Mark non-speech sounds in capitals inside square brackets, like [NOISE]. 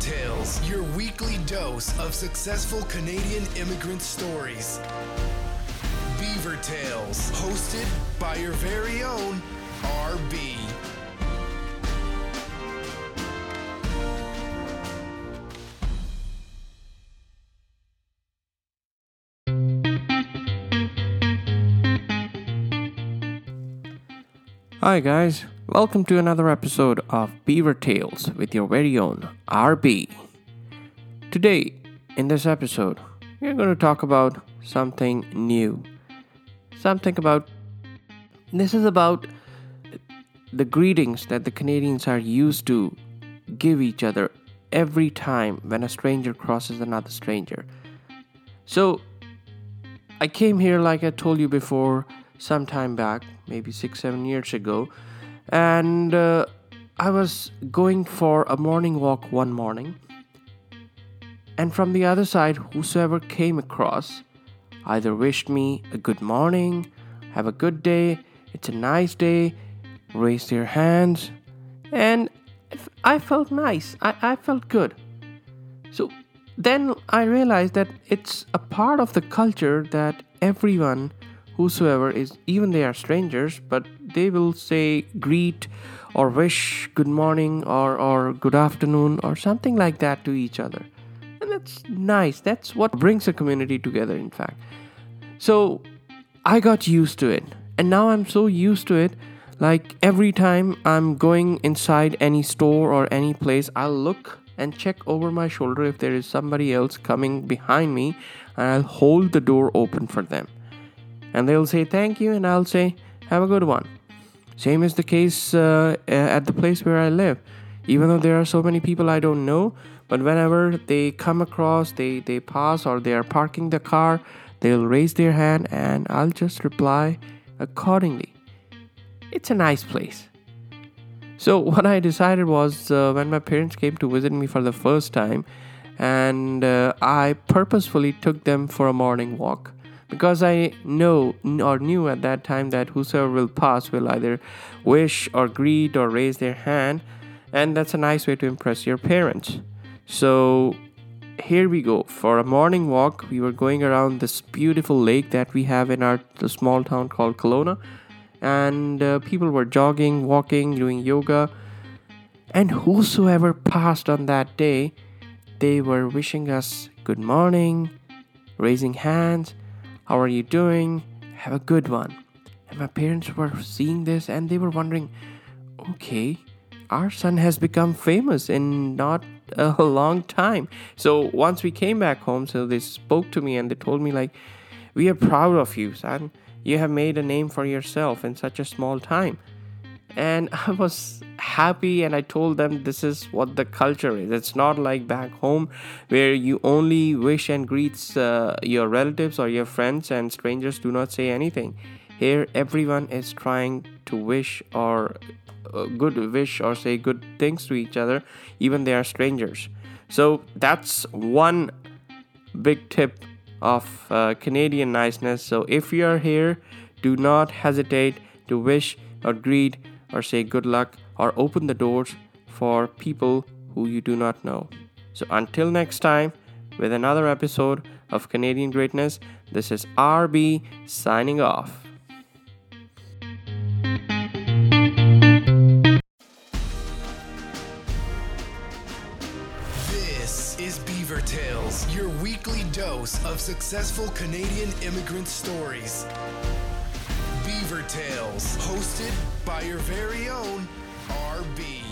Tales, your weekly dose of successful Canadian immigrant stories. Beaver Tales, hosted by your very own RB. Hi, guys. Welcome to another episode of Beaver Tales with your very own RB. Today, in this episode, we're going to talk about something new. Something about. This is about the greetings that the Canadians are used to give each other every time when a stranger crosses another stranger. So, I came here, like I told you before, some time back, maybe six, seven years ago, and uh, I was going for a morning walk one morning. And from the other side, whosoever came across either wished me a good morning, have a good day, it's a nice day, raised their hands, and I felt nice. I, I felt good. So then I realized that it's a part of the culture that everyone, whosoever is, even they are strangers, but they will say greet or wish good morning or, or good afternoon or something like that to each other. And that's nice. That's what brings a community together, in fact. So I got used to it. And now I'm so used to it. Like every time I'm going inside any store or any place, I'll look and check over my shoulder if there is somebody else coming behind me, and I'll hold the door open for them. And they'll say thank you, and I'll say, have a good one. Same is the case uh, at the place where I live. Even though there are so many people I don't know, but whenever they come across, they, they pass or they are parking the car, they'll raise their hand and I'll just reply accordingly. It's a nice place. So, [LAUGHS] what I decided was uh, when my parents came to visit me for the first time, and uh, I purposefully took them for a morning walk because I know or knew at that time that whosoever will pass will either wish or greet or raise their hand, and that's a nice way to impress your parents. So, here we go for a morning walk. We were going around this beautiful lake that we have in our small town called Kelowna and uh, people were jogging, walking, doing yoga. And whosoever passed on that day, they were wishing us good morning, raising hands, how are you doing? Have a good one. And my parents were seeing this and they were wondering, okay, our son has become famous in not a [LAUGHS] long time. So once we came back home, so they spoke to me and they told me like, we are proud of you, son you have made a name for yourself in such a small time. And [LAUGHS] I was happy, and I told them this is what the culture is. It's not like back home where you only wish and greets uh, your relatives or your friends, and strangers do not say anything. Here, everyone is trying to wish or uh, good wish or say good things to each other, even they are strangers. So that's one big tip of uh, Canadian niceness. So if you are here, do not hesitate to wish or greet or say good luck or open the doors for people who you do not know. So until next time, with another episode of Canadian Greatness, this is RB signing off. This is Beaver Tales, your weekly dose of successful Canadian immigrant stories. Beaver Tales, hosted by your very own RB.